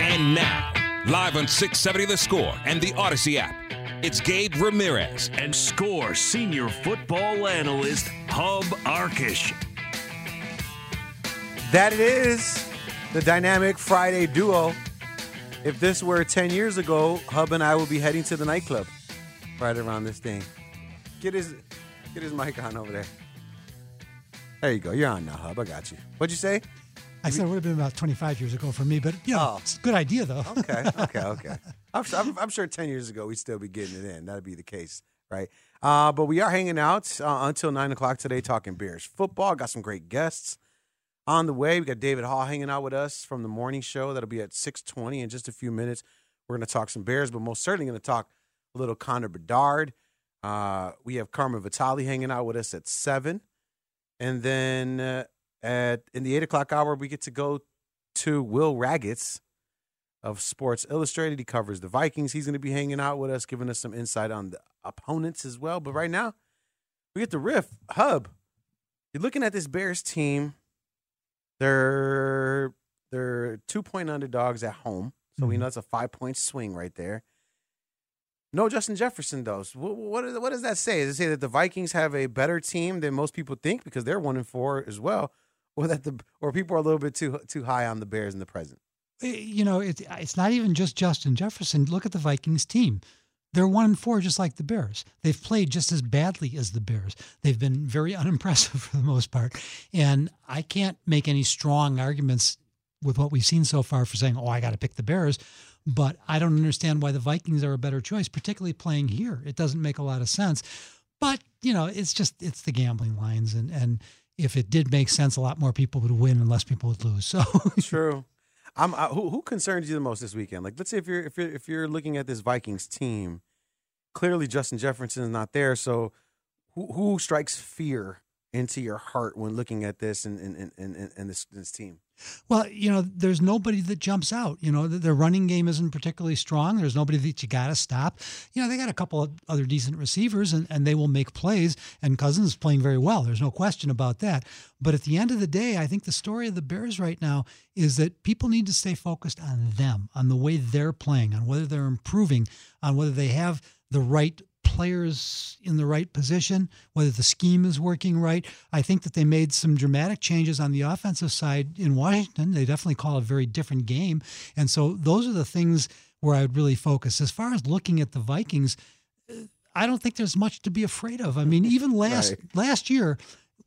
And now, live on 670 The Score and the Odyssey app, it's Gabe Ramirez. and score senior football analyst Hub Arkush. That it is the dynamic Friday duo. If this were 10 years ago, Hub and I would be heading to the nightclub right around this thing. Get his get his mic on over there. There you go. You're on now, Hub. I got you. What'd you say? I said it would have been about 25 years ago for me, but you know, Oh. it's a good idea though. Okay, okay, okay. I'm, I'm, I'm sure 10 years ago we'd still be getting it in. That'd be the case, right? Uh, but we are hanging out uh, until 9 o'clock today talking Bears football. Got some great guests on the way. We got David Haugh hanging out with us from the morning show. That'll be at 620 in just a few minutes. We're going to talk some Bears, but most certainly going to talk a little Connor Bedard. Uh, we have Carmen Vitali hanging out with us at 7. And then uh, at in the 8 o'clock hour, we get to go to Will Ragatz of Sports Illustrated. He covers the Vikings. He's going to be hanging out with us, giving us some insight on the opponents as well. But right now, we get the riff. Hub, you're looking at this Bears team. They're they're two point underdogs at home, so we mm-hmm. know it's a five point swing right there. No Justin Jefferson though. So what, what, what does that say? Does it say that the Vikings have a better team than most people think because they're one and four as well, or that the or people are a little bit too too high on the Bears in the present? Eh, You know, it's it's not even just Justin Jefferson. Look at the Vikings team. They're one and four, just like the Bears. They've played just as badly as the Bears. They've been very unimpressive for the most part. And I can't make any strong arguments with what we've seen so far for saying, oh, I got to pick the Bears. But I don't understand why the Vikings are a better choice, particularly playing here. It doesn't make a lot of sense. But, you know, it's just, it's the gambling lines. And, and if it did make sense, a lot more people would win and less people would lose. So, True. I'm uh, who who concerns you the most this weekend? Like, let's say if you're if you're if you're looking at this Vikings team, clearly Justin Jefferson is not there. So, who who strikes fear into your heart when looking at this and and and, and, this this team? Well, you know, there's nobody that jumps out. You know, the- their running game isn't particularly strong. There's nobody that you got to stop. You know, they got a couple of other decent receivers and, and they will make plays. And Cousins is playing very well. There's no question about that. But at the end of the day, I think the story of the Bears right now is that people need to stay focused on them, on the way they're playing, on whether they're improving, on whether they have the right players in the right position, whether the scheme is working right. I think that they made some dramatic changes on the offensive side in Washington. They definitely call a very different game. And so those are the things where I would really focus. As far as looking at the Vikings, I don't think there's much to be afraid of. I mean, even last Right. last year,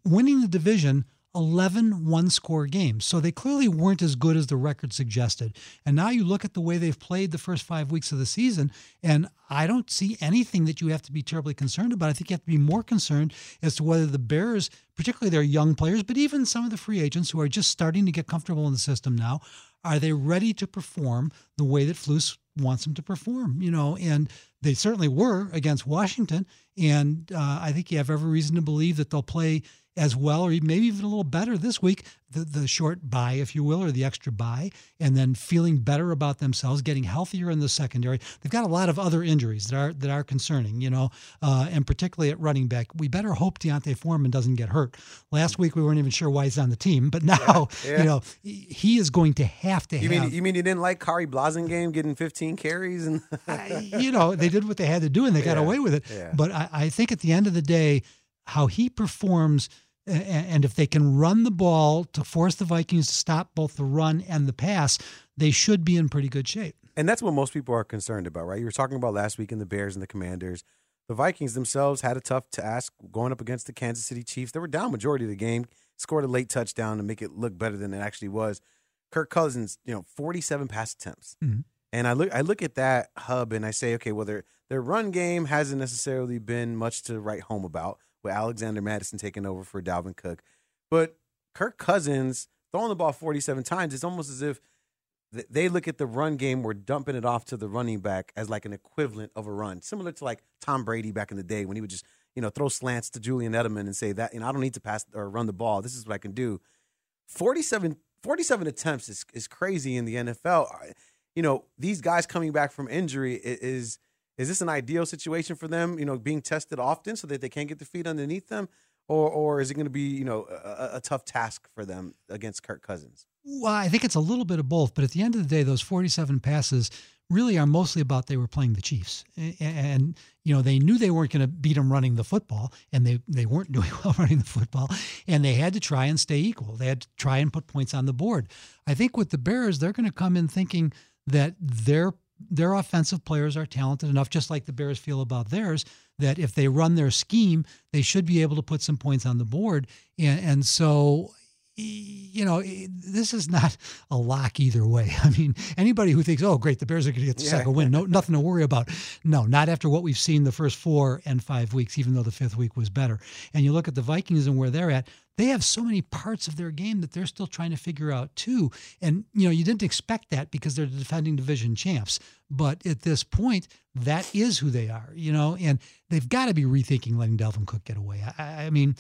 winning the division 11 one score games. So they clearly weren't as good as the record suggested. And now you look at the way they've played the first five weeks of the season, and I don't see anything that you have to be terribly concerned about. I think you have to be more concerned as to whether the Bears, particularly their young players, but even some of the free agents who are just starting to get comfortable in the system now, are they ready to perform the way that Flus wants them to perform? You know, and they certainly were against Washington. And uh, I think you have every reason to believe that they'll play as well, or maybe even a little better this week. The the short buy, if you will, or the extra buy, and then feeling better about themselves, getting healthier in the secondary. They've got a lot of other injuries that are that are concerning, you know, uh, and particularly at running back. We better hope D'Onta Foreman doesn't get hurt. Last week we weren't even sure why he's on the team, but now Yeah. you know he is going to have to You have. mean you mean you didn't like Khari Blasingame getting 15 carries and I- you know, they did what they had to do and they got Yeah, away with it. yeah. But I, I think at the end of the day, how he performs And if they can run the ball to force the Vikings to stop both the run and the pass, they should be in pretty good shape. And that's what most people are concerned about, right? You were talking about last week in the Bears and the Commanders. The Vikings themselves had a tough task going up against the Kansas City Chiefs. They were down majority of the game, scored a late touchdown to make it look better than it actually was. Kirk Cousins, you know, 47 pass attempts. Mhm. And I look I look at that hub and I say, okay, well their their run game hasn't necessarily been much to write home about with Alexander Mattison taking over for Dalvin Cook. But Kirk Cousins throwing the ball 47 times, it's almost as if they look at the run game, we're dumping it off to the running back as like an equivalent of a run, similar to like Tom Brady back in the day when he would just, you know, throw slants to Julian Edelman and say that, you know, I don't need to pass or run the ball. This is what I can do. 47, 47 attempts is, is crazy in the NFL. You know, these guys coming back from injury is is this an ideal situation for them? You know, being tested often so that they can't get their feet underneath them, or or is it going to be you know a, a- tough task for them against Kirk Cousins? Well, I think it's a little bit of both, but at the end of the day, those 47 passes really are mostly about they were playing the Chiefs. A- And, you know, they knew they weren't going to beat them running the football, and they, they weren't doing well running the football, and they had to try and stay equal. They had to try and put points on the board. I think with the Bears, they're going to come in thinking that their their offensive players are talented enough, just like the Bears feel about theirs, that if they run their scheme, they should be able to put some points on the board. And, and so, you know, this is not a lock either way. I mean, anybody who thinks, oh, great, the Bears are going to get the Yeah. second win, no, nothing to worry about. No, not after what we've seen the first four and five weeks, even though the fifth week was better. And you look at the Vikings and where they're at, they have so many parts of their game that they're still trying to figure out too. And, you know, you didn't expect that because they're the defending division champs. But at this point, that is who they are, you know, and they've got to be rethinking letting Dalvin Cook get away. I, I mean,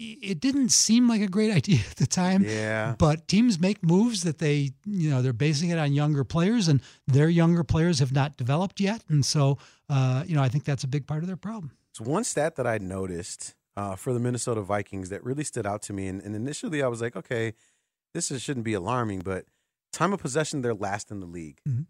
it didn't seem like a great idea at the time. Yeah. But teams make moves that they, you know, they're basing it on younger players, and their younger players have not developed yet, and so, uh, you know, I think that's a big part of their problem. So one stat that I noticed uh, for the Minnesota Vikings that really stood out to me, and, and initially I was like, okay, this is, shouldn't be alarming, but time of possession, they're last in the league. Mhm.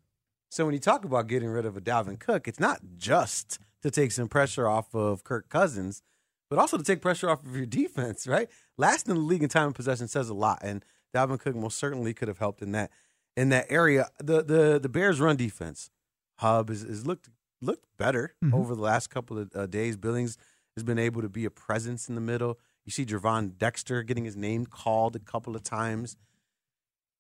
So when you talk about getting rid of a Dalvin Cook, it's not just to take some pressure off of Kirk Cousins, but also to take pressure off of your defense, right? Last in the league in time of possession says a lot, and Dalvin Cook most certainly could have helped in that in that area. The the the Bears run defense hub is, is looked looked better Mhm. over the last couple of uh, days. Billings has been able to be a presence in the middle. You see Gervon Dexter getting his name called a couple of times.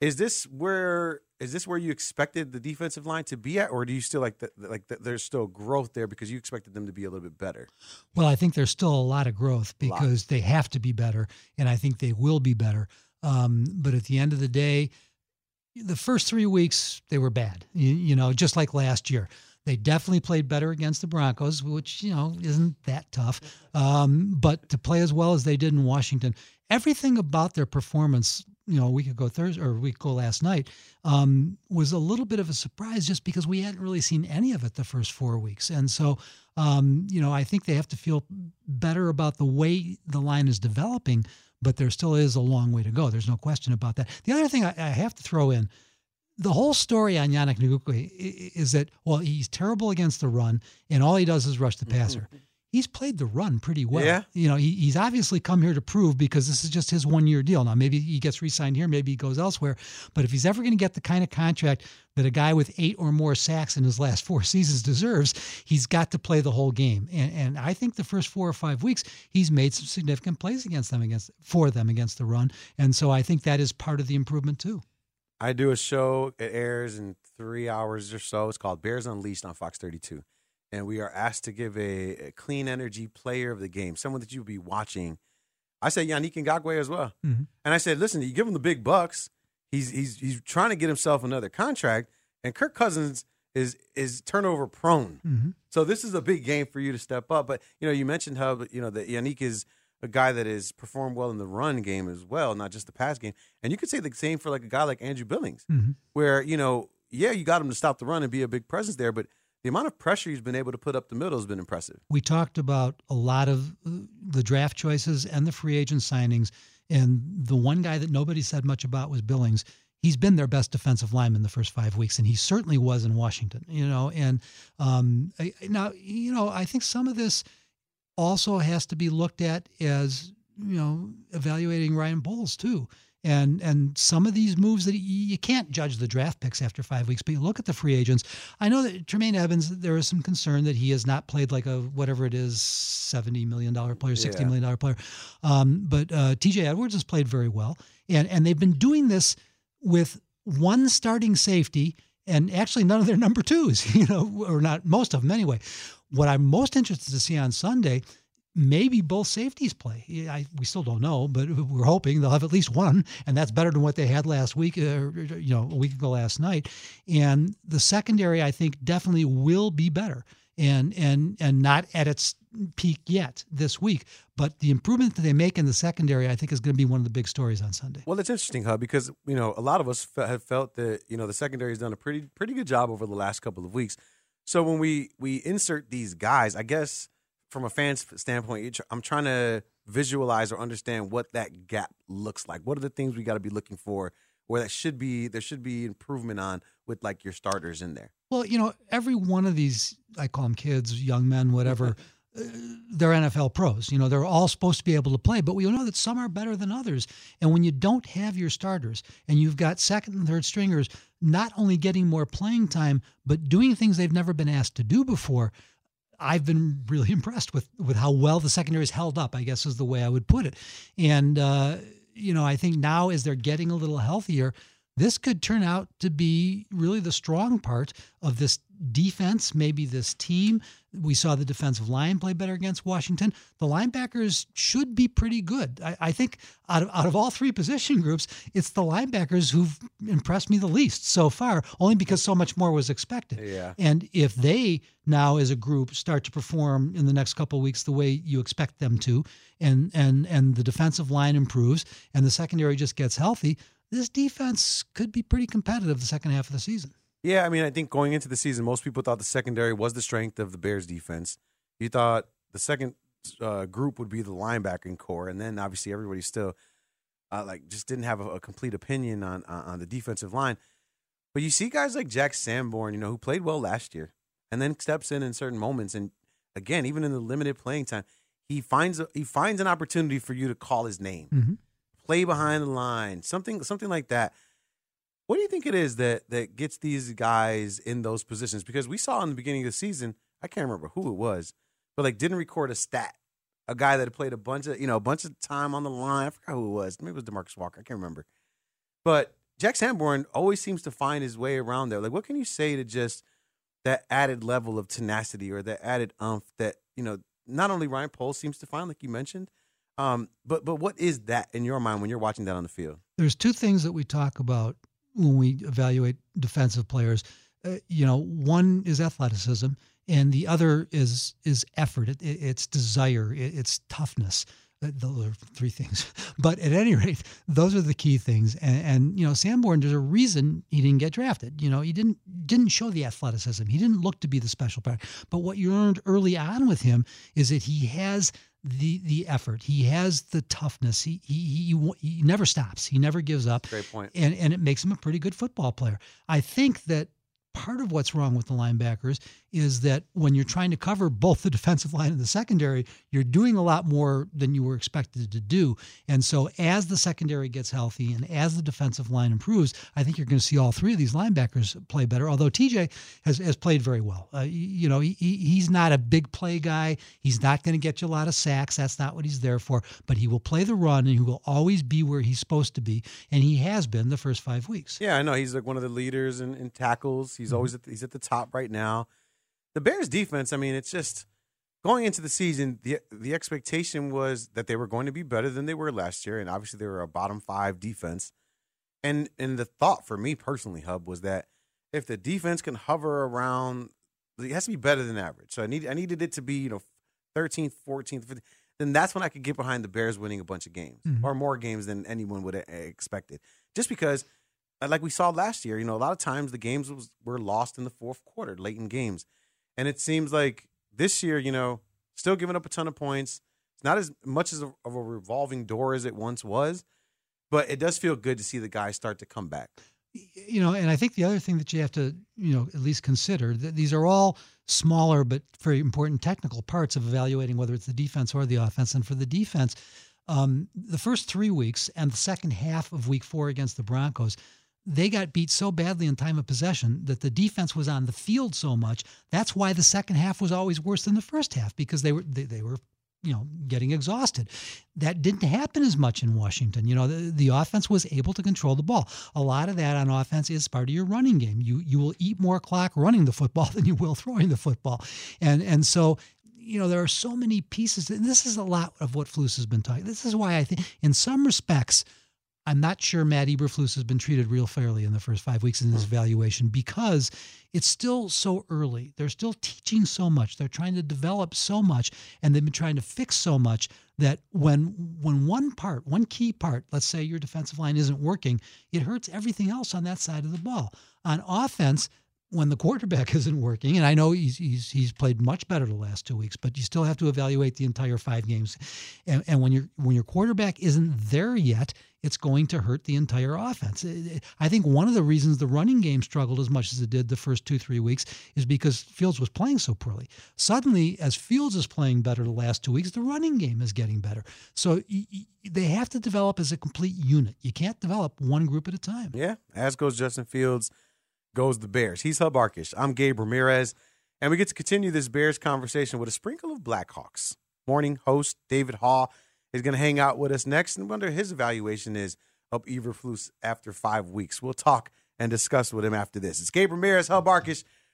Is this where is this where you expected the defensive line to be at, or do you still like that? Like that there's still growth there because you expected them to be a little bit better? Well, I think there's still a lot of growth because they have to be better, and I think they will be better. Um, but at the end of the day, the first three weeks they were bad. You, you know, just like last year. They definitely played better against the Broncos, which you know isn't that tough. Um, but to play as well as they did in Washington, everything about their performance, you know, a week ago Thursday or a week ago last night, um, was a little bit of a surprise, just because we hadn't really seen any of it the first four weeks. And so, um, you know, I think they have to feel better about the way the line is developing. But there still is a long way to go. There's no question about that. The other thing I, I have to throw in the whole story on Yannick i- is that well he's terrible against the run and all he does is rush the passer. He's played the run pretty well. Yeah. You know, he, he's obviously come here to prove because this is just his one year deal. Now maybe he gets re-signed here, maybe he goes elsewhere. But if he's ever going to get the kind of contract that a guy with eight or more sacks in his last four seasons deserves, he's got to play the whole game. And, and I think the first four or five weeks he's made some significant plays against them against for them against the run. And so I think that is part of the improvement too. I do a show. It airs in three hours or so. It's called Bears Unleashed on Fox 32. And we are asked to give a, a clean energy player of the game, someone that you'll be watching. I said Yannick Ngakoue as well. Mhm. And I said, listen, you give him the big bucks. He's he's he's trying to get himself another contract. And Kirk Cousins is is turnover prone. Mhm. So this is a big game for you to step up. But you know, you mentioned how You know that Yannick is a guy that has performed well in the run game as well, not just the pass game. And you could say the same for like a guy like Andrew Billings, Mhm. where you know, yeah, you got him to stop the run and be a big presence there, but the amount of pressure he's been able to put up the middle has been impressive. we talked about a lot of uh, the draft choices and the free agent signings. And the one guy that nobody said much about was Billings. He's been their best defensive lineman the first five weeks, and he certainly was in Washington. You know, and um, I- now you know I think some of this also has to be looked at as you know evaluating Ryan Poles too. And and some of these moves that you, you can't judge the draft picks after five weeks, but you look at the free agents. I know that Tremaine Edmunds, there is some concern that he has not played like a whatever it is, seventy million dollar player, sixty Yeah. million dollar player. Um, but uh, T.J. Edwards has played very well, and and they've been doing this with one starting safety and actually none of their number twos, you know, or not most of them anyway. What I'm most interested to see on Sunday, maybe both safeties play. I, we still don't know, but we're hoping they'll have at least one, and that's better than what they had last week, uh, you know, a week ago last night. And the secondary, I think, definitely will be better. And and and not at its peak yet this week, but the improvement that they make in the secondary, I think, is going to be one of the big stories on Sunday. Well, it's interesting, Hub, because you know a lot of us have felt that you know the secondary has done a pretty pretty good job over the last couple of weeks. So when we we insert these guys, I guess from a fan's standpoint, I'm trying to visualize or understand what that gap looks like. What are the things we got to be looking for where that should be there should be improvement on with like your starters in there. Well, you know, every one of these, I call them kids, young men, whatever, uh, they're NFL pros. You know, they're all supposed to be able to play, but we know that some are better than others. And when you don't have your starters and you've got second and third stringers not only getting more playing time, but doing things they've never been asked to do before, I've been really impressed with with how well the secondary's held up. I guess is the way I would put it. And uh, you know, I think now as they're getting a little healthier, this could turn out to be really the strong part of this defense, maybe this team. We saw the defensive line play better against Washington. The linebackers should be pretty good. I, I think out of out of all three position groups, it's the linebackers who've impressed me the least so far, only because so much more was expected. Yeah. And if they now as a group start to perform in the next couple of weeks the way you expect them to, and and and the defensive line improves and the secondary just gets healthy, this defense could be pretty competitive the second half of the season. Yeah, I mean, I think going into the season, most people thought the secondary was the strength of the Bears defense. You thought the second uh, group would be the linebacking core, and then obviously everybody still uh, like just didn't have a, a complete opinion on, on on the defensive line. But you see guys like Jack Sanborn, you know, who played well last year, and then steps in in certain moments, and again, even in the limited playing time, he finds a, he finds an opportunity for you to call his name, Mhm. play behind the line, something something like that. What do you think it is that that gets these guys in those positions? Because we saw in the beginning of the season, I can't remember who it was, but like didn't record a stat. A guy that played a bunch of you know a bunch of time on the line. I forgot who it was. Maybe it was Demarcus Walker. I can't remember. But Jack Sanborn always seems to find his way around there. Like, what can you say to just that added level of tenacity or that added umph that you know not only Ryan Poles seems to find, like you mentioned, um, but but what is that in your mind when you're watching that on the field? There's two things that we talk about when we evaluate defensive players. Uh, you know, one is athleticism, and the other is is effort. It, it, it's desire. It, it's toughness. Those are three things. But at any rate, those are the key things. And, and you know, Sanborn, there's a reason he didn't get drafted. You know, he didn't didn't show the athleticism. He didn't look to be the special player. But what you learned early on with him is that he has the the effort. He has the toughness. He he he, he never stops. He never gives up. Great point. And and it makes him a pretty good football player. I think that part of what's wrong with the linebackers is that when you're trying to cover both the defensive line and the secondary, you're doing a lot more than you were expected to do. And so as the secondary gets healthy and as the defensive line improves, I think you're going to see all three of these linebackers play better. Although TJ has, has played very well. Uh, you know, he, he- he's not a big play guy. He's not going to get you a lot of sacks. That's not what he's there for. But he will play the run and he will always be where he's supposed to be. And he has been the first five weeks. Yeah, I know he's like one of the leaders in, in tackles. He's always at the, he's at the top right now. The Bears defense, I mean, it's just going into the season. the The expectation was that they were going to be better than they were last year, and obviously they were a bottom five defense. And and the thought for me personally, Hub, was that if the defense can hover around, it has to be better than average. So I need I needed it to be you know 13th, 14th, 15th. Then that's when I could get behind the Bears winning a bunch of games Mhm. or more games than anyone would have expected. Just because uh, like we saw last year, you know, a lot of times the games was, were lost in the fourth quarter, late in games. And it seems like this year, you know, still giving up a ton of points. It's not as much as a, of a revolving door as it once was, but it does feel good to see the guys start to come back. you know, and I think the other thing that you have to, you know, at least consider that these are all smaller but very important technical parts of evaluating whether it's the defense or the offense. And for the defense, Um, the first three weeks and the second half of week four against the Broncos, they got beat so badly in time of possession that the defense was on the field so much. That's why the second half was always worse than the first half because they were they, they were you know getting exhausted. That didn't happen as much in washington. You know the, the offense was able to control the ball. A lot of that on offense is part of your running game. You you will eat more clock running the football than you will throwing the football. And and so you know there are so many pieces and this is a lot of what Flus has been talking this is why i think in some respects I'm not sure Matt Eberflus has been treated real fairly in the first five weeks in this hmm. evaluation because it's still so early. They're still teaching so much. They're trying to develop so much, and they've been trying to fix so much that when when one part, one key part, let's say your defensive line isn't working, it hurts everything else on that side of the ball. On offense, when the quarterback isn't working, and I know he's he's he's played much better the last two weeks, but you still have to evaluate the entire five games. And, and when your when your quarterback isn't there yet, it's going to hurt the entire offense. I think one of the reasons the running game struggled as much as it did the first two three weeks is because Fields was playing so poorly. Suddenly, as Fields is playing better the last two weeks, the running game is getting better. So they have to develop as a complete unit. You can't develop one group at a time. Yeah, as goes Justin Fields goes the Bears. He's Hub Arkush. I'm Gabe Ramirez, and we get to continue this Bears conversation with a sprinkle of Blackhawks. Morning host David Haugh is going to hang out with us next and wonder his evaluation is of Eberflus after five weeks. We'll talk and discuss with him after this. It's Gabe Ramirez, Hub Arkush,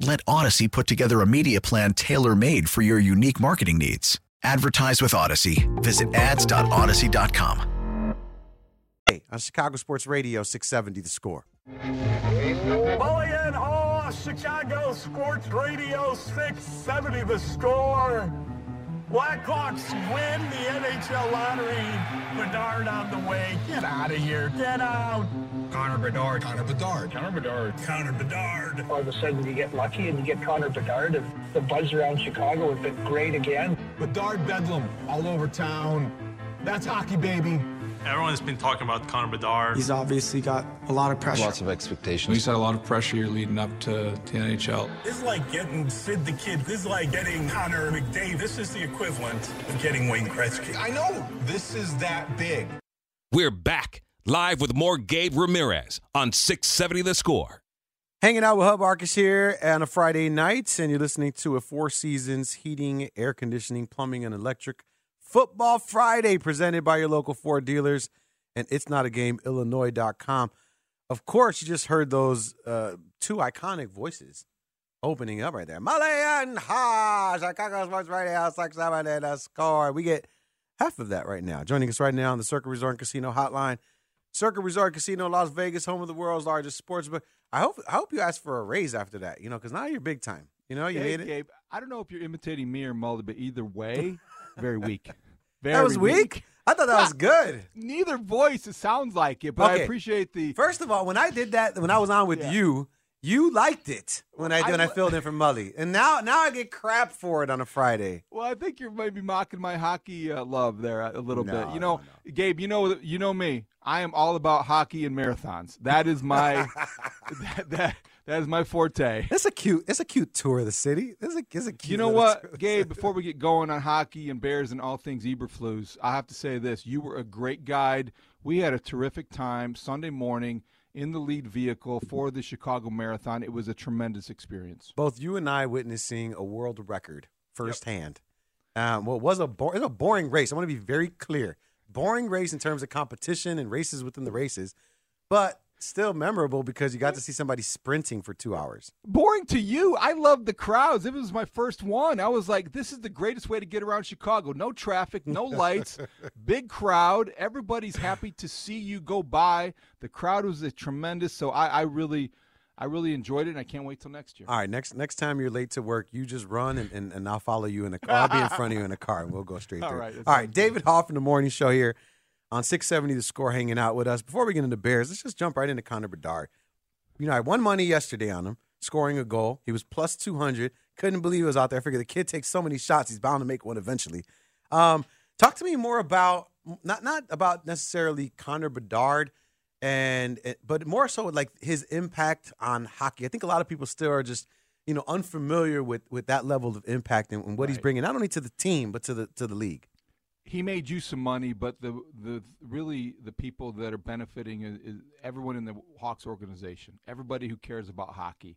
Let Odyssey put together a media plan tailor made for your unique marketing needs. Advertise with Odyssey. Visit ads.odyssey.com. Hey, on Chicago Sports Radio 670, the score. Mully and Haugh, Chicago Sports Radio 670, the score. Blackhawks win the NHL lottery. Bedard on the way. Get out of here. Get out. Connor Bedard. Connor Bedard. Connor Bedard. Connor Bedard. All of a sudden you get lucky and you get Connor Bedard and the buzz around Chicago has been great again. Bedard Bedlam all over town. That's hockey, baby. Everyone's been talking about Connor Bedard. He's obviously got a lot of pressure. Lots of expectations. He's had a lot of pressure here leading up to, to the NHL. It's like getting Sid the Kid. This is like getting Connor McDavid. This is the equivalent of getting Wayne Gretzky. I know. This is that big. We're back live with more Gabe Ramirez on 670 The Score. Hanging out with Hub Arkush here on a Friday night, and you're listening to a Four Seasons Heating, Air Conditioning, Plumbing, and Electric Football Friday presented by your local Ford dealers and it's not a game, Illinois.com. Of course, you just heard those uh, two iconic voices opening up right there. Mully and Haugh, Chicago Sports Radio, 670, the score. We get half of that right now. Joining us right now on the Circa Resort and Casino Hotline. Circa Resort Casino, Las Vegas, home of the world's largest sports book. I hope I hope you ask for a raise after that, you know, because now you're big time. You know, you hey, made it. Gabe, I don't know if you're imitating me or Mully, but either way, very weak. Very that was weak? weak? I thought that was good. Neither voice it sounds like it, but okay. I appreciate the. First of all, when I did that, when I was on with yeah. you, you liked it when I did, when I filled in for Mully, and now now I get crap for it on a Friday. Well, I think you're maybe mocking my hockey uh, love there a little no, bit. You know, no, no. Gabe, you know you know me. I am all about hockey and marathons. That is my that, that that is my forte. It's a cute. It's a cute tour of the city. It's a, it's a cute. You know what, Gabe? Before we get going on hockey and Bears and all things Eberflus, I have to say this: you were a great guide. We had a terrific time Sunday morning in the lead vehicle for the Chicago Marathon. It was a tremendous experience. Both you and I witnessing a world record firsthand. Yep. Um, well, was a, bo- it was a boring race. I want to be very clear. boring race in terms of competition and races within the races, but still memorable because you got to see somebody sprinting for two hours. Boring to you. I love the crowds. It was my first one. I was like, this is the greatest way to get around Chicago. No traffic, no lights, big crowd. Everybody's happy to see you go by. The crowd was a tremendous. So I, I really. I really enjoyed it, and I can't wait till next year. All right, next next time you're late to work, you just run, and, and, and I'll follow you in the car. I'll be in front of you in the car, and we'll go straight All through. right, that All right, David Haugh in the morning show here on 670 The Score hanging out with us. Before we get into Bears, let's just jump right into Connor Bedard. You know, I won money yesterday on him, scoring a goal. He was plus 200. Couldn't believe he was out there. I figured the kid takes so many shots, he's bound to make one eventually. Um, talk to me more about, not, not about necessarily Connor Bedard, and but more so like his impact on hockey. I think a lot of people still are just you know unfamiliar with with that level of impact and, and what he's bringing not only to the team but to the to the league. He made you some money, but the the really the people that are benefiting is, is everyone in the Hawks organization, everybody who cares about hockey.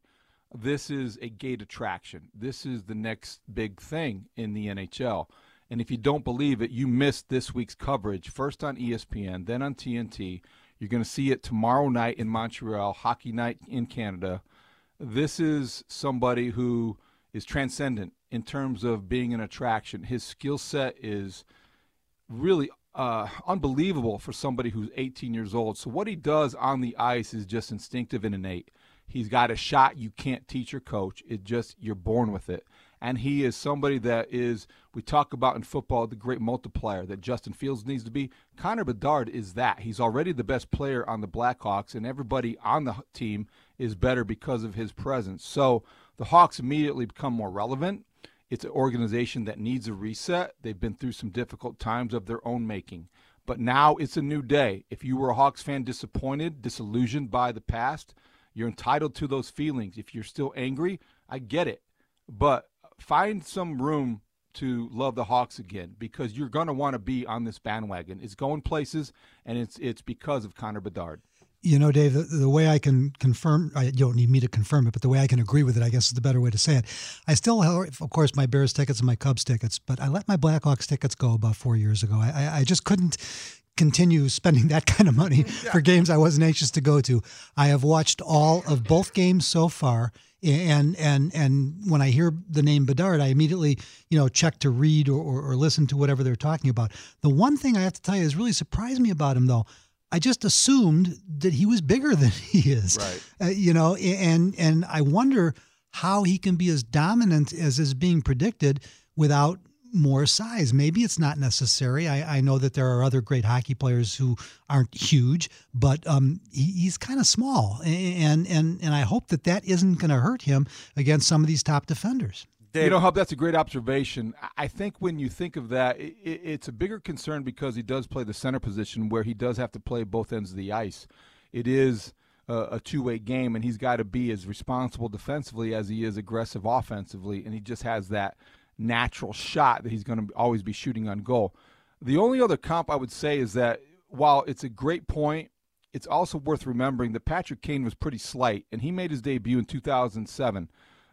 This is a gate attraction. This is the next big thing in the NHL. And if you don't believe it, you missed this week's coverage. First on ESPN, then on TNT. You're going to see it tomorrow night in Montreal, Hockey Night in Canada. This is somebody who is transcendent in terms of being an attraction. His skill set is really uh, unbelievable for somebody who's 18 years old. So what he does on the ice is just instinctive and innate. He's got a shot you can't teach your coach. It just you're born with it. And he is somebody that is we talk about in football the great multiplier that Justin Fields needs to be. Connor Bedard is that. He's already the best player on the Blackhawks and everybody on the team is better because of his presence. So the Hawks immediately become more relevant. It's an organization that needs a reset. They've been through some difficult times of their own making. But now it's a new day. If you were a Hawks fan disappointed, disillusioned by the past, you're entitled to those feelings. If you're still angry, I get it. But find some room to love the Hawks again because you're going to want to be on this bandwagon. It's going places, and it's it's because of Connor Bedard. You know, Dave, the, the way I can confirm, I, you don't need me to confirm it, but the way I can agree with it, I guess is the better way to say it. I still have, of course, my Bears tickets and my Cubs tickets, but I let my Blackhawks tickets go about four years ago. I, I, I just couldn't continue spending that kind of money for games I wasn't anxious to go to. I have watched all of both games so far. And and and when I hear the name Bedard, I immediately you know check to read or, or, or listen to whatever they're talking about. The one thing I have to tell you is really surprised me about him, though, I just assumed that he was bigger than he is. Right. Uh, you know, and and I wonder how he can be as dominant as is being predicted without more size. Maybe it's not necessary. I, I know that there are other great hockey players who aren't huge, but um, he, he's kind of small, and and and I hope that that isn't going to hurt him against some of these top defenders. You know, Hub, that's a great observation. I- think when you think of that, i i- it's a bigger concern because he does play the center position where he does have to play both ends of the ice. It is a, a two way game, and he's got to be as responsible defensively as he is aggressive offensively, and he just has that natural shot that he's going to always be shooting on goal. The only other comp I would say is that while it's a great point, it's also worth remembering that Patrick Kane was pretty slight, and he made his debut in 2007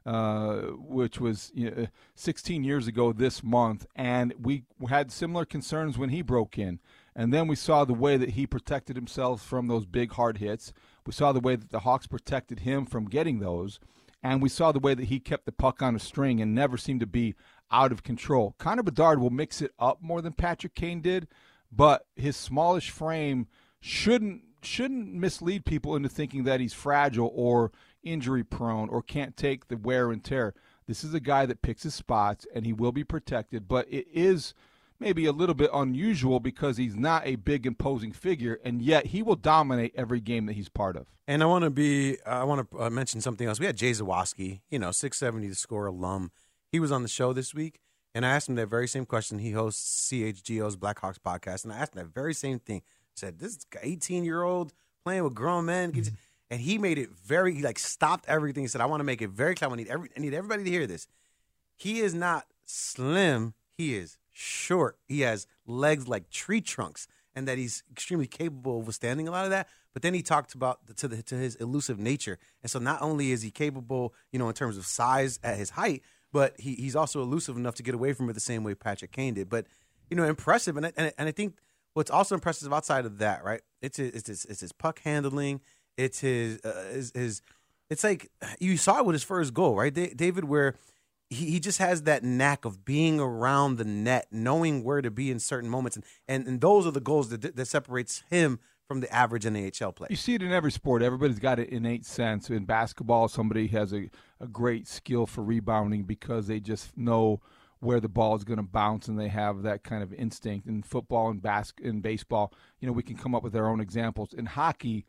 uh, which was you know, 16 years ago this month, and we had similar concerns when he broke in. And then we saw the way that he protected himself from those big hard hits. We saw the way that the Hawks protected him from getting those, and we saw the way that he kept the puck on a string and never seemed to be out of control. Connor Bedard will mix it up more than Patrick Kane did, but his smallish frame shouldn't shouldn't mislead people into thinking that he's fragile or injury prone or can't take the wear and tear. This is a guy that picks his spots and he will be protected, but it is maybe a little bit unusual because he's not a big imposing figure and yet he will dominate every game that he's part of. And I want to be, I want to uh, mention something else. We had Jay Zawaski, you know, 670 the score alum. He was on the show this week, and I asked him that very same question. He hosts CHGO's Blackhawks podcast, and I asked him that very same thing. I said, this 18 year old playing with grown men. And he made it very, he like stopped everything. He said, I want to make it very clear. I need, every, I need everybody to hear this. He is not slim, he is short. He has legs like tree trunks, and that he's extremely capable of withstanding a lot of that. But then he talked about the, to the to his elusive nature, and so not only is he capable, you know, in terms of size at his height, but he, he's also elusive enough to get away from it the same way Patrick Kane did. But you know, impressive, and I, and I, and I think what's also impressive outside of that, right? It's his, it's his, it's his puck handling. It's his, uh, his, his, it's like you saw it with his first goal, right, Da- David, where he, he just has that knack of being around the net, knowing where to be in certain moments, and and, and those are the goals that that separates him from the average NHL player. You see it in every sport. Everybody's got an innate sense. In basketball, somebody has a, a great skill for rebounding because they just know where the ball is going to bounce and they have that kind of instinct. In football and bas- in baseball, you know, we can come up with our own examples. In hockey,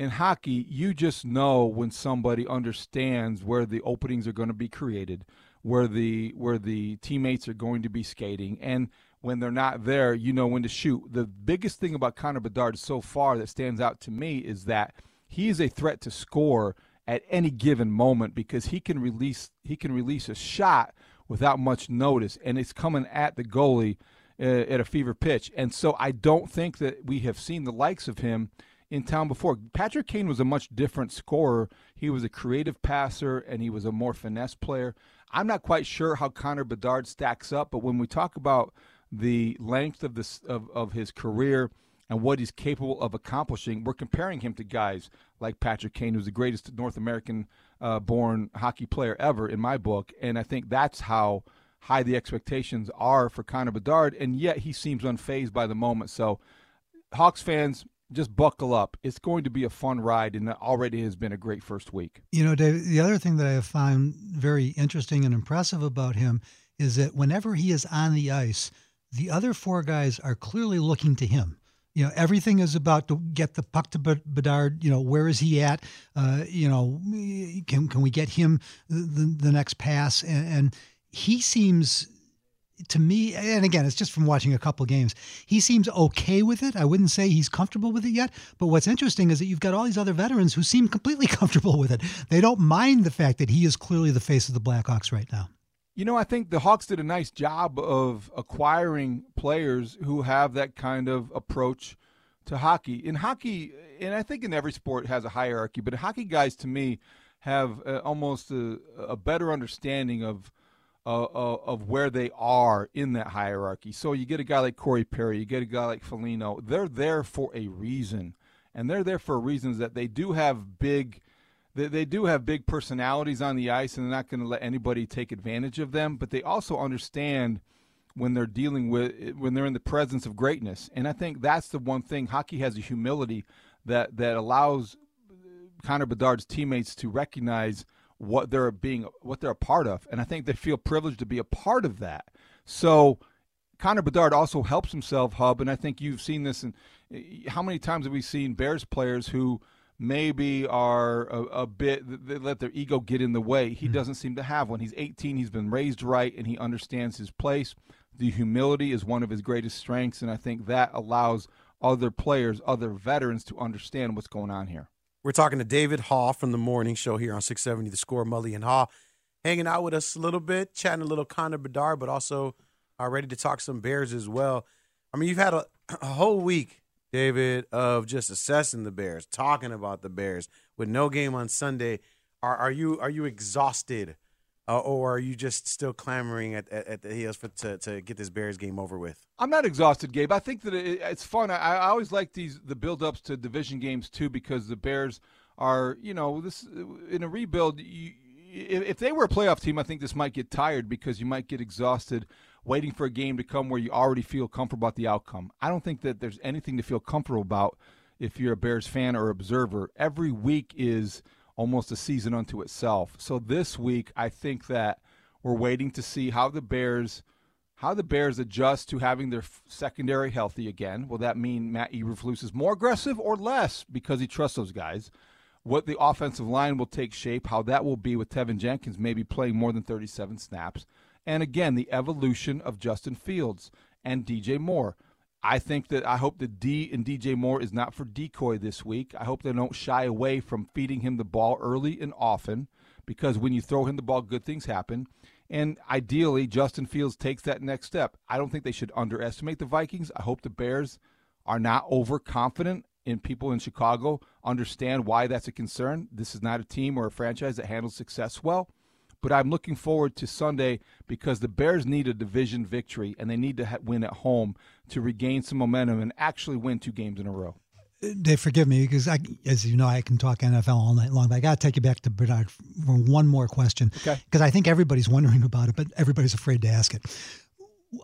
in hockey, you just know when somebody understands where the openings are going to be created, where the where the teammates are going to be skating, and when they're not there, you know when to shoot. The biggest thing about Connor Bedard so far that stands out to me is that he is a threat to score at any given moment because he can release he can release a shot without much notice, and it's coming at the goalie uh, at a fever pitch. And so I don't think that we have seen the likes of him in town before. Patrick Kane was a much different scorer. He was a creative passer and he was a more finesse player. I'm not quite sure how Connor Bedard stacks up, but when we talk about the length of this of, of his career and what he's capable of accomplishing, we're comparing him to guys like Patrick Kane, who's the greatest North American uh, born hockey player ever in my book. And I think that's how high the expectations are for Connor Bedard, and yet he seems unfazed by the moment. So, Hawks fans, just buckle up. It's going to be a fun ride, and already has been a great first week. You know, Dave, the other thing that I have found very interesting and impressive about him is that whenever he is on the ice, the other four guys are clearly looking to him. You know, everything is about to get the puck to Bedard. You know, where is he at? Uh, you know, can can we get him the, the next pass? And, and he seems to me, and again, it's just from watching a couple games, he seems okay with it. I wouldn't say he's comfortable with it yet. But what's interesting is that you've got all these other veterans who seem completely comfortable with it. They don't mind the fact that he is clearly the face of the Blackhawks right now. You know, I think the Hawks did a nice job of acquiring players who have that kind of approach to hockey. In hockey, and I think in every sport has a hierarchy, but hockey guys to me have uh, almost a, a better understanding of uh, uh, of where they are in that hierarchy. So you get a guy like Corey Perry, you get a guy like Foligno. They're there for a reason, and they're there for reasons that they do have big. They, they do have big personalities on the ice, and they're not going to let anybody take advantage of them. But they also understand when they're dealing with when they're in the presence of greatness. And I think that's the one thing hockey has a humility that that allows Connor Bedard's teammates to recognize what they're being what they're a part of and i think they feel privileged to be a part of that. So connor bedard also helps himself hub and i think you've seen this and how many times have we seen bears players who maybe are a, a bit they let their ego get in the way? He mm-hmm. doesn't seem to have one. He's 18 he's been raised right and he understands his place. The humility is one of his greatest strengths and i think that allows other players other veterans to understand what's going on here we're talking to David Haugh from the morning show here on 670 The Score. Mully and Haugh hanging out with us a little bit, chatting a little Connor Bedard, but also uh, ready to talk some Bears as well. I mean, you've had a, a whole week, David, of just assessing the Bears, talking about the Bears with no game on Sunday. Are, are you are you exhausted, uh, or are you just still clamoring at, at, at the heels for to, to get this Bears game over with? I'm not exhausted, Gabe. I think that it, it's fun. I, I, always like these the build-ups to division games too because the Bears are, you know, this in a rebuild. You, if they were a playoff team, I think this might get tired because you might get exhausted waiting for a game to come where you already feel comfortable about the outcome. I don't think that there's anything to feel comfortable about if you're a Bears fan or observer. Every week is almost a season unto itself. So this week, I think that we're waiting to see how the Bears – how the Bears adjust to having their secondary healthy again. Will that mean Matt Eberflus is more aggressive or less because he trusts those guys? What the offensive line will take shape, how that will be with Teven Jenkins maybe playing more than 37 snaps. And again, the evolution of Justin Fields and DJ Moore. I think that I hope that D and DJ Moore is not for decoy this week. I hope they don't shy away from feeding him the ball early and often because when you throw him the ball, good things happen. And ideally, Justin Fields takes that next step. I don't think they should underestimate the Vikings. I hope the Bears are not overconfident in people in Chicago understand why that's a concern. This is not a team or a franchise that handles success well. But I'm looking forward to Sunday because the Bears need a division victory and they need to ha- win at home to regain some momentum and actually win two games in a row. They forgive me because, I, as you know, I can talk NFL all night long. But I got to take you back to Bedard for one more question. Okay. Because I think everybody's wondering about it, but everybody's afraid to ask it.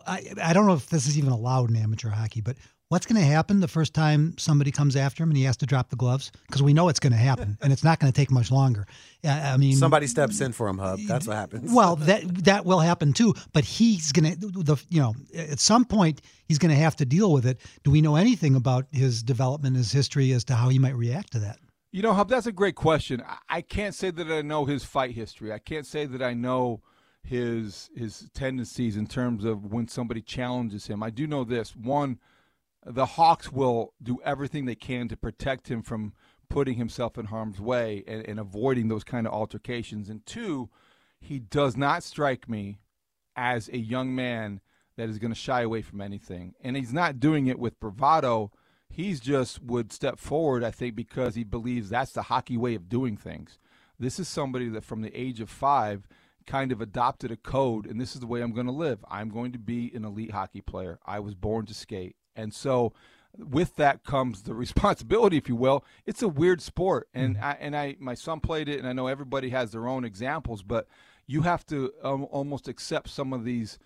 I, I don't know if this is even allowed in amateur hockey, but what's going to happen the first time somebody comes after him and he has to drop the gloves? Because we know it's going to happen, and it's not going to take much longer. I I mean, Somebody steps in for him, Hub. That's what happens. well, that that will happen too. But he's gonna the you know at some point he's gonna have to deal with it. Do we know anything about his development, his history, as to how he might react to that? You know, Hub, that's a great question. I- I can't say that I know his fight history. I can't say that I know his his tendencies in terms of when somebody challenges him. I do know this. One, the Hawks will do everything they can to protect him from putting himself in harm's way and, and avoiding those kind of altercations. And two, he does not strike me as a young man that is going to shy away from anything. And he's not doing it with bravado. He's just would step forward, I think, because he believes that's the hockey way of doing things. This is somebody that from the age of five kind of adopted a code, and this is the way I'm going to live. I'm going to be an elite hockey player. I was born to skate. And so with that comes the responsibility, if you will. It's a weird sport, and I and I my son played it, and I know everybody has their own examples, but you have to um, almost accept some of these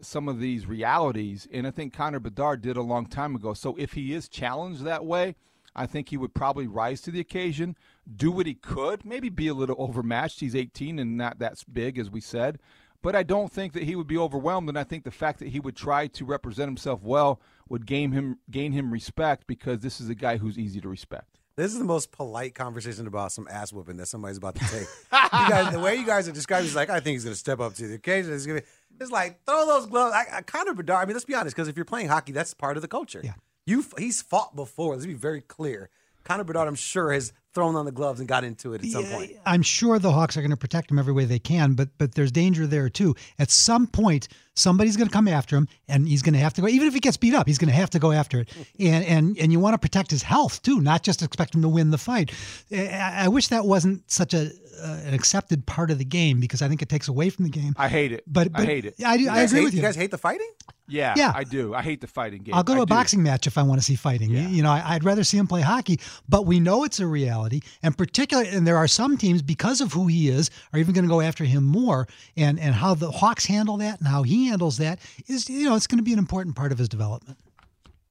some of these realities, and I think Connor Bedard did a long time ago. So if he is challenged that way, I think he would probably rise to the occasion, do what he could, maybe be a little overmatched. He's 18 and not that big, as we said. But I don't think that he would be overwhelmed, and I think the fact that he would try to represent himself well would gain him gain him respect because this is a guy who's easy to respect. This is the most polite conversation about some ass whooping that somebody's about to take. you guys, the way you guys are describing, is like I think he's going to step up to the occasion. It's, gonna be, it's like throw those gloves. I, I, Connor Bedard. I mean, let's be honest, because if you're playing hockey, that's part of the culture. Yeah, you he's fought before. Let's be very clear. Connor Bedard, I'm sure, has thrown on the gloves and got into it at some point. I'm sure the Hawks are going to protect him every way they can, but but there's danger there too. At some point, somebody's going to come after him, and he's going to have to go. Even if he gets beat up, he's going to have to go after it. And and and you want to protect his health too, not just expect him to win the fight. I, I wish that wasn't such a uh, an accepted part of the game because I think it takes away from the game. I hate it. But, I hate it. I, do- I agree hate- with you. You guys hate the fighting? Yeah, Yeah. I do. I hate the fighting game. I'll go to a a boxing match if I want to see fighting. You- You know, I, I'd rather see him play hockey, but we know it's a reality. And particularly, and there are some teams because of who he is are even going to go after him more. And and how the Hawks handle that and how he handles that is, you know, it's going to be an important part of his development.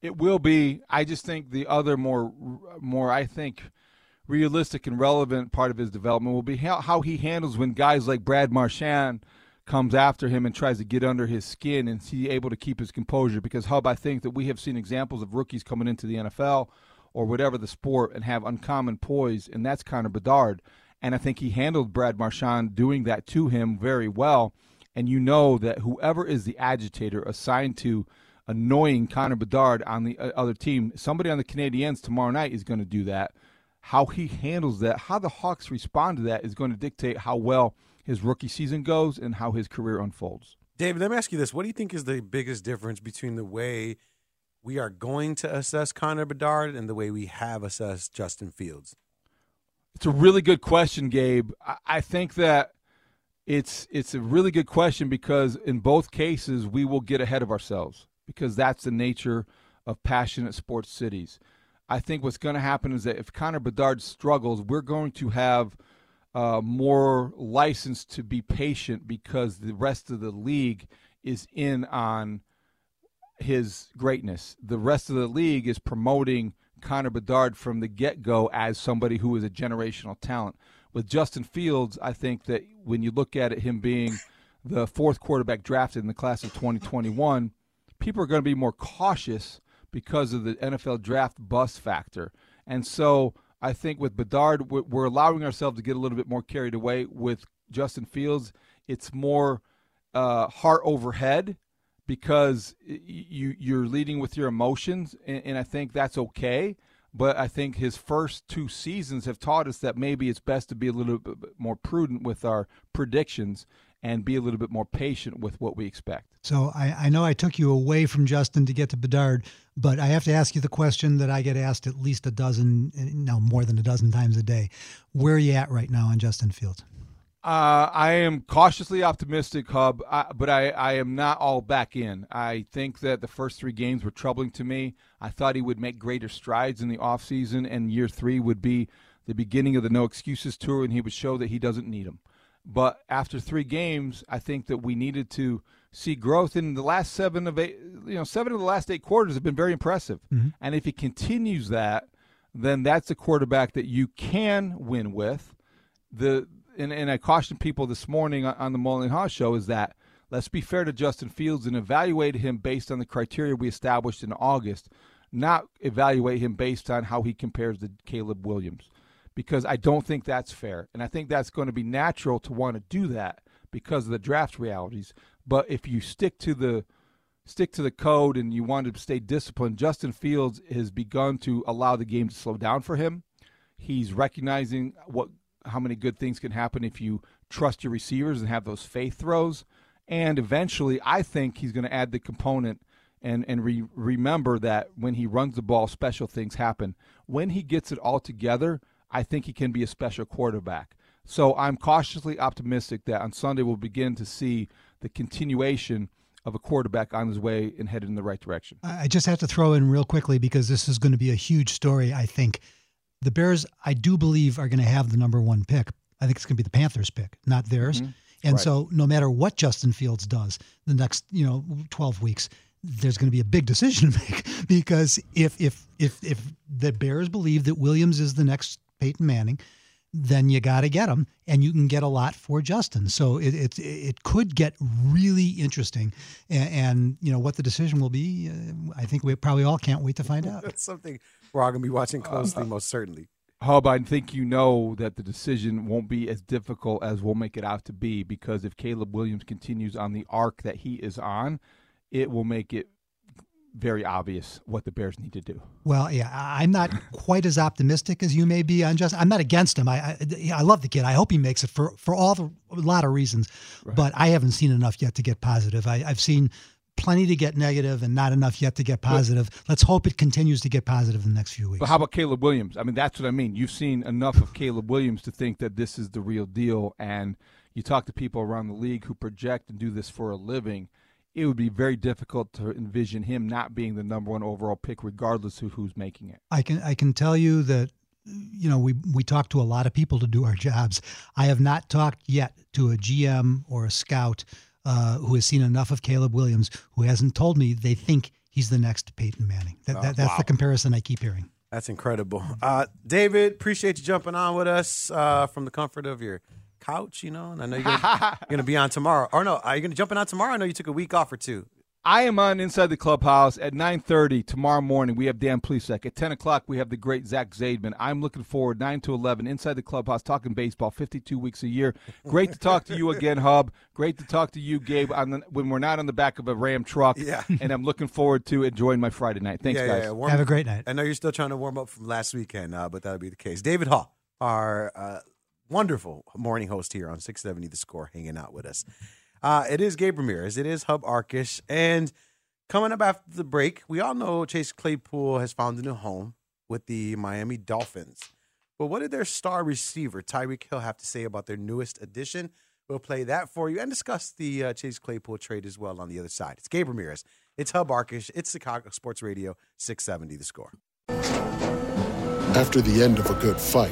It will be. I just think the other more, more I think, realistic and relevant part of his development will be how, he handles when guys like Brad Marchand comes after him and tries to get under his skin and he able to keep his composure. Because Hub, I think that we have seen examples of rookies coming into the NFL or whatever the sport and have uncommon poise, and that's Connor Bedard. And I think he handled Brad Marchand doing that to him very well. And you know that whoever is the agitator assigned to annoying Connor Bedard on the uh, other team, somebody on the Canadiens tomorrow night is going to do that. How he handles that, how the Hawks respond to that is going to dictate how well his rookie season goes and how his career unfolds. David, let me ask you this. What do you think is the biggest difference between the way we are going to assess Connor Bedard and the way we have assessed Justin Fields? It's a really good question, Gabe. I, I think that it's it's a really good question because in both cases we will get ahead of ourselves because that's the nature of passionate sports cities. I think what's going to happen is that if Connor Bedard struggles, we're going to have uh, more license to be patient because the rest of the league is in on his greatness. The rest of the league is promoting Connor Bedard from the get go as somebody who is a generational talent. With Justin Fields, I think that when you look at it, him being the fourth quarterback drafted in the class of 2021, people are going to be more cautious because of the NFL draft bust factor. And so I think with Bedard, we're allowing ourselves to get a little bit more carried away. With Justin Fields, it's more uh, heart over head because you you're leading with your emotions, and, and I think that's okay. But I think his first two seasons have taught us that maybe it's best to be a little bit more prudent with our predictions and be a little bit more patient with what we expect. So I, I know I took you away from Justin to get to Bedard, but I have to ask you the question that I get asked at least a dozen, no more than a dozen times a day. Where are you at right now on Justin Fields? Uh, I am cautiously optimistic, Hub, uh, but I, I am not all back in. I think that the first three games were troubling to me. I thought he would make greater strides in the offseason, and year three would be the beginning of the No Excuses Tour, and he would show that he doesn't need them. But after three games, I think that we needed to see growth in the last seven of eight. You know, seven of the last eight quarters have been very impressive, Mm-hmm. and if he continues that, then that's a quarterback that you can win with. The and, and I cautioned people this morning on, the Mully and Haugh show is that let's be fair to Justin Fields and evaluate him based on the criteria we established in August, not evaluate him based on how he compares to Caleb Williams, because I don't think that's fair, and I think that's going to be natural to want to do that because of the draft realities. But if you stick to the stick to the code and you want to stay disciplined, Justin Fields has begun to allow the game to slow down for him. He's recognizing what how many good things can happen if you trust your receivers and have those faith throws. And eventually, I think he's going to add the component and and re- remember that when he runs the ball, special things happen. When he gets it all together, I think he can be a special quarterback. So I'm cautiously optimistic that on Sunday we'll begin to see the continuation of a quarterback on his way and headed in the right direction. I just have to throw in real quickly because this is going to be a huge story. I think the Bears, I do believe, are going to have the number one pick. I think it's going to be the Panthers' pick, not theirs. Mhm. And Right. so, no matter what Justin Fields does the next, you know, twelve weeks, there's going to be a big decision to make because if if if if the Bears believe that Williams is the next Peyton Manning, then you got to get him, and you can get a lot for Justin. So it it, it could get really interesting, and, and you know what the decision will be. Uh, I think we probably all can't wait to find out. That's something we're all going to be watching closely, most certainly. Hub, I think you know that the decision won't be as difficult as we'll make it out to be because if Caleb Williams continues on the arc that he is on, it will make it very obvious what the Bears need to do. Well, yeah, I'm not quite as optimistic as you may be on Justin. I'm not against him. I I, I love the kid. I hope he makes it for for all the a lot of reasons, but I haven't seen enough yet to get positive. I, I've seen plenty to get negative and not enough yet to get positive. Let's hope it continues to get positive in the next few weeks. But how about Caleb Williams? I mean, that's what I mean. You've seen enough of Caleb Williams to think that this is the real deal. And you talk to people around the league who project and do this for a living. It would be very difficult to envision him not being the number one overall pick, regardless of who's making it. I can I can tell you that you know we we talk to a lot of people to do our jobs. I have not talked yet to a GM or a scout uh, who has seen enough of Caleb Williams who hasn't told me they think he's the next Peyton Manning. That, that, that's wow. the comparison I keep hearing. That's incredible. Uh, David, appreciate you jumping on with us uh, from the comfort of your couch, you know. And I know you're gonna, you're gonna be on tomorrow. Or no, are you gonna jump in on tomorrow? I know you took a week off or two. I am on Inside the Clubhouse at 9.30 tomorrow morning. We have Dan Plesac. At 10 o'clock, we have the great Zach Zaidman. I'm looking forward, 9 to 11, Inside the Clubhouse, talking baseball 52 weeks a year. Great to talk to you again, Hub. Great to talk to you, Gabe, on the, when we're not on the back of a Ram truck. Yeah. and I'm looking forward to enjoying my Friday night. Thanks, yeah, guys. Yeah, yeah. Warm- Have a great night. I know you're still trying to warm up from last weekend, uh, but that'll be the case. David Haugh, our uh, wonderful morning host here on 670 The Score, hanging out with us. Uh, it is Gabe Ramirez. It is Hub Arkush. And coming up after the break, we all know Chase Claypool has found a new home with the Miami Dolphins. But what did their star receiver, Tyreek Hill, have to say about their newest addition? We'll play that for you and discuss the uh, Chase Claypool trade as well on the other side. It's Gabe Ramirez. It's Hub Arkush. It's Chicago Sports Radio 670 The Score. After the end of a good fight,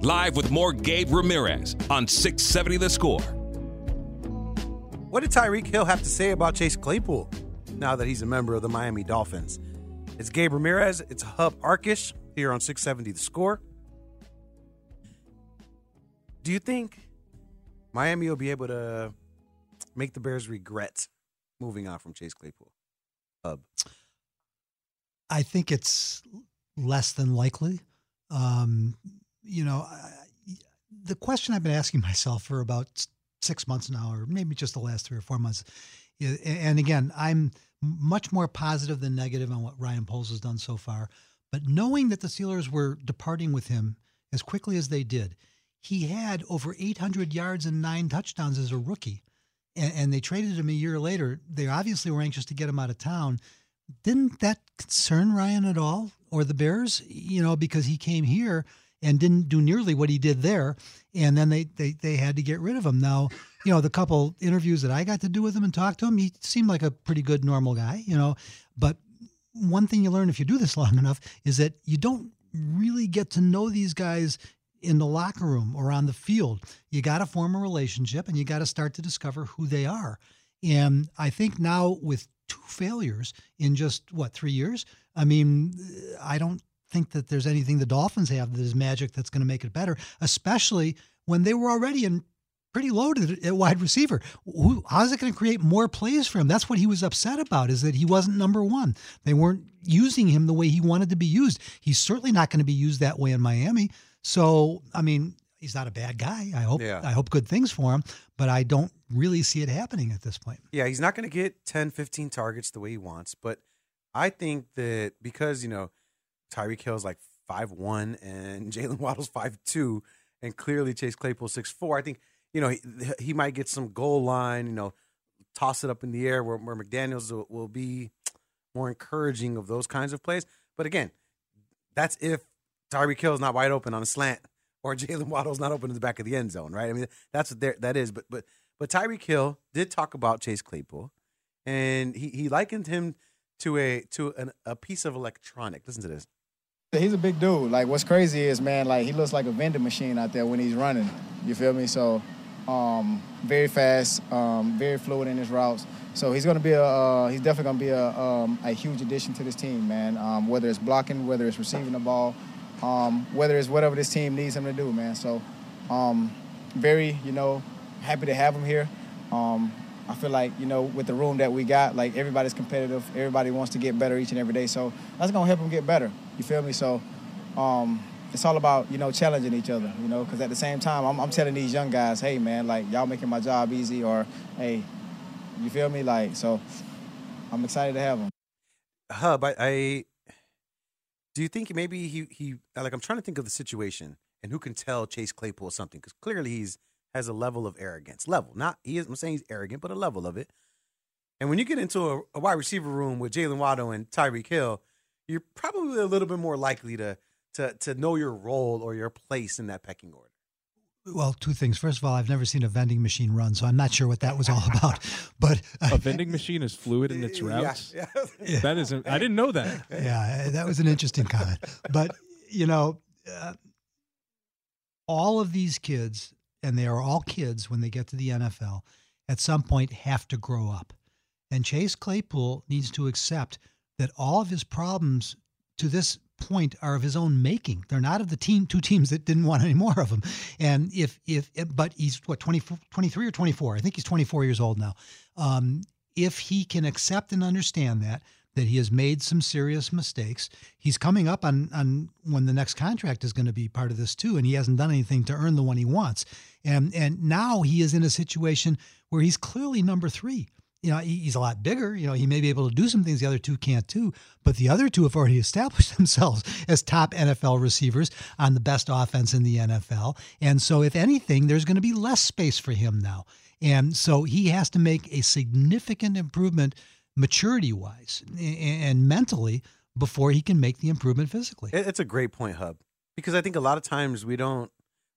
live with more Gabe Ramirez on 670 The Score. What did Tyreek Hill have to say about Chase Claypool now that he's a member of the Miami Dolphins? It's Gabe Ramirez. It's Hub Arkush here on 670 The Score. Do you think Miami will be able to make the Bears regret moving on from Chase Claypool? Hub. I think it's less than likely. Um, you know, I, the question I've been asking myself for about six months now, or maybe just the last three or four months, and again, I'm much more positive than negative on what Ryan Poles has done so far. But knowing that the Steelers were departing with him as quickly as they did, he had over 800 yards and nine touchdowns as a rookie. And, and they traded him a year later. They obviously were anxious to get him out of town. Didn't that concern Ryan at all or the Bears? You know, because he came here and didn't do nearly what he did there. And then they, they, they had to get rid of him. Now, you know, the couple interviews that I got to do with him and talk to him, he seemed like a pretty good, normal guy, you know. But one thing you learn if you do this long enough is that you don't really get to know these guys in the locker room or on the field. You got to form a relationship and you got to start to discover who they are. And I think now with two failures in just what, three years? I mean, I don't think that there's anything the Dolphins have that is magic that's going to make it better, especially when they were already in pretty loaded at wide receiver. Who, how's it going to create more plays for him? That's what he was upset about is that he wasn't number one. They weren't using him the way he wanted to be used. He's certainly not going to be used that way in Miami. So, I mean, he's not a bad guy. I hope Yeah. I hope good things for him, but I don't really see it happening at this point. Yeah, he's not going to get 10, 15 targets the way he wants, but I think that because, you know, Tyreek Hill's like five one and Jaylen Waddle's five two, and clearly Chase Claypool six four. I think, you know, he, he might get some goal line, you know, toss it up in the air where, where McDaniels will, will be more encouraging of those kinds of plays. But again, that's if Tyreek Hill's not wide open on a slant or Jaylen Waddle's not open in the back of the end zone, right? I mean, that's what there that is. But but but Tyreek Hill did talk about Chase Claypool, and he, he likened him to a to an, a piece of electronic. Listen to this. He's a big dude. Like what's crazy is, man, like he looks like a vending machine out there when he's running. You feel me? So, um, very fast, um, very fluid in his routes. So he's gonna be a uh, he's definitely gonna be a um, a huge addition to this team, man. Um, whether it's blocking, whether it's receiving the ball, um, whether it's whatever this team needs him to do, man. So, um, very you know happy to have him here. I feel like you know with the room that we got, like everybody's competitive. Everybody wants to get better each and every day. So that's gonna help him get better. You feel me? So um, it's all about you know challenging each other. You know, because at the same time, I'm, I'm telling these young guys, hey man, like y'all making my job easy, or hey, you feel me? Like so, I'm excited to have him. Hub, I, I do you think maybe he he like I'm trying to think of the situation and who can tell Chase Claypool something because clearly he's has a level of arrogance. Level, not he is. I'm saying he's arrogant, but a level of it. And when you get into a, a wide receiver room with Jaylen Waddle and Tyreek Hill, you're probably a little bit more likely to to to know your role or your place in that pecking order. Well, two things. First of all, I've never seen a vending machine run, so I'm not sure what that was all about. But A vending machine is fluid in its routes. Yeah, yeah. That isn't. I didn't know that. yeah, that was an interesting comment. But you know, uh, all of these kids, and they are all kids when they get to the NFL, at some point have to grow up. And Chase Claypool needs to accept that all of his problems to this point are of his own making. They're not of the team, two teams that didn't want any more of him. And if, if, but he's what, 20, 23 or 24? I think he's 24 years old now. Um, if he can accept and understand that, that he has made some serious mistakes. He's coming up on on when the next contract is going to be part of this too, and he hasn't done anything to earn the one he wants. And and now he is in a situation where he's clearly number three. You know, he's a lot bigger. You know, he may be able to do some things the other two can't do, but the other two have already established themselves as top NFL receivers on the best offense in the NFL. And so, if anything, there's going to be less space for him now. And so he has to make a significant improvement maturity wise and mentally before he can make the improvement physically. It's a great point, Hub, because I think a lot of times we don't.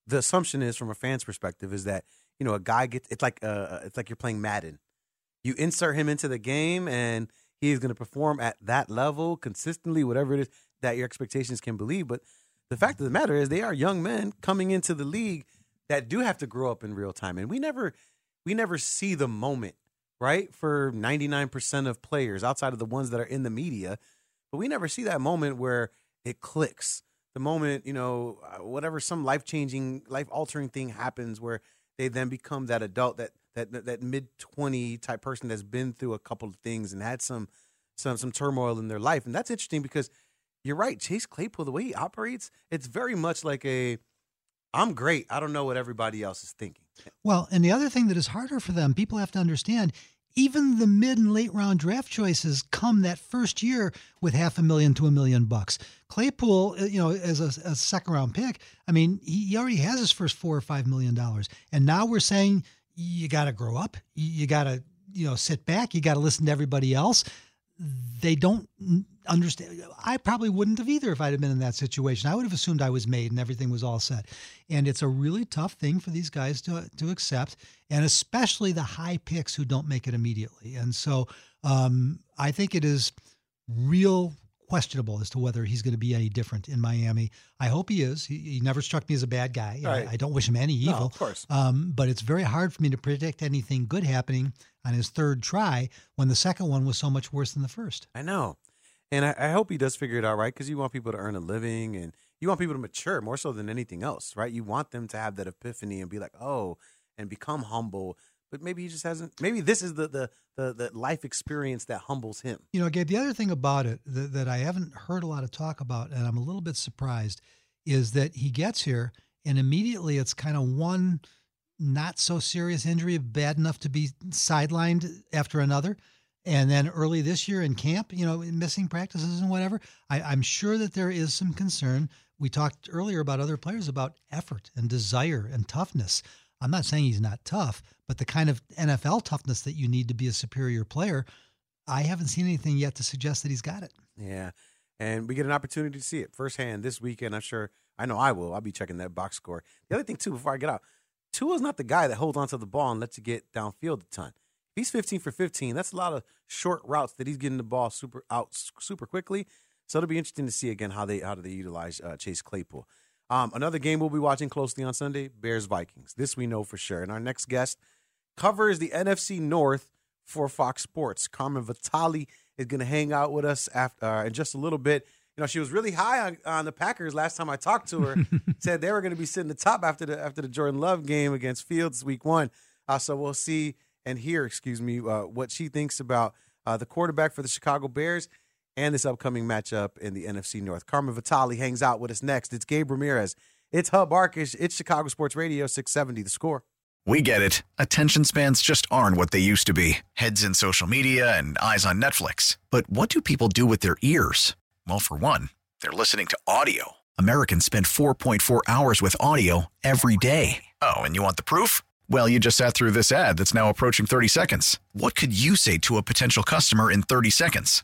The assumption is, from a fan's perspective, is that you know a guy gets. It's like uh, it's like you're playing Madden. You insert him into the game, and he is going to perform at that level consistently, whatever it is that your expectations can believe. But the fact of the matter is, they are young men coming into the league that do have to grow up in real time, and we never, we never see the moment, right? For ninety nine percent of players, outside of the ones that are in the media, but we never see that moment where it clicks. The moment, you know, uh, whatever some life changing, life altering thing happens where they then become that adult, that that that, that mid twenty type person that's been through a couple of things and had some some some turmoil in their life, and that's interesting because you're right. Chase Claypool, the way he operates, it's very much like a I'm great. I don't know what everybody else is thinking. Well, and the other thing that is harder for them, people have to understand, even the mid and late round draft choices come that first year with half a million to a million bucks. Claypool, uh, you know, as a, a second round pick, I mean, he, he already has his first four or five million dollars, and now we're saying you got to grow up, you got to, you know, sit back, you got to listen to everybody else. They don't understand. I probably wouldn't have either if I'd have been in that situation. I would have assumed I was made and everything was all set. And it's a really tough thing for these guys to to accept, and especially the high picks who don't make it immediately. And so um, I think it is real questionable as to whether he's going to be any different in Miami. I hope he is. He, he never struck me as a bad guy. Right. I, I, don't wish him any evil. No, of course. Um, but it's very hard for me to predict anything good happening on his third try when the second one was so much worse than the first. I know. And I, I hope he does figure it out, right? Because you want people to earn a living and you want people to mature more so than anything else, right? You want them to have that epiphany and be like, oh, and become humble. But maybe he just hasn't. Maybe this is the the the, the life experience that humbles him. You know, Gabe, the other thing about it that, that I haven't heard a lot of talk about, and I'm a little bit surprised, is that he gets here and immediately it's kind of one not so serious injury, bad enough to be sidelined after another. And then early this year in camp, you know, missing practices and whatever, I, I'm sure that there is some concern. We talked earlier about other players about effort and desire and toughness. I'm not saying he's not tough, but the kind of NFL toughness that you need to be a superior player, I haven't seen anything yet to suggest that he's got it. Yeah. And we get an opportunity to see it firsthand this weekend. I'm sure, I know I will. I'll be checking that box score. The other thing, too, before I get out, Tua's not the guy that holds onto the ball and lets you get downfield a ton. If he's 15 for 15, that's a lot of short routes that he's getting the ball super out super quickly. So it'll be interesting to see again how they how do they utilize uh, Chase Claypool. Um, another game we'll be watching closely on Sunday: Bears Vikings. This we know for sure. And our next guest covers the NFC North for Fox Sports. Carmen Vitali is going to hang out with us after uh, in just a little bit. You know, she was really high on, on the Packers last time I talked to her. said they were going to be sitting the top after the after the Jordan Love game against Fields Week One. Uh, so we'll see and hear, excuse me, uh, what she thinks about uh, the quarterback for the Chicago Bears and this upcoming matchup in the NFC North. Carmen Vitali hangs out with us next. It's Gabe Ramirez. It's Hub Arkush. It's Chicago Sports Radio 670. The score. We get it. Attention spans just aren't what they used to be heads in social media and eyes on Netflix. But what do people do with their ears? Well, for one, they're listening to audio. Americans spend 4.4 hours with audio every day. Oh, and you want the proof? Well, you just sat through this ad that's now approaching 30 seconds. What could you say to a potential customer in 30 seconds?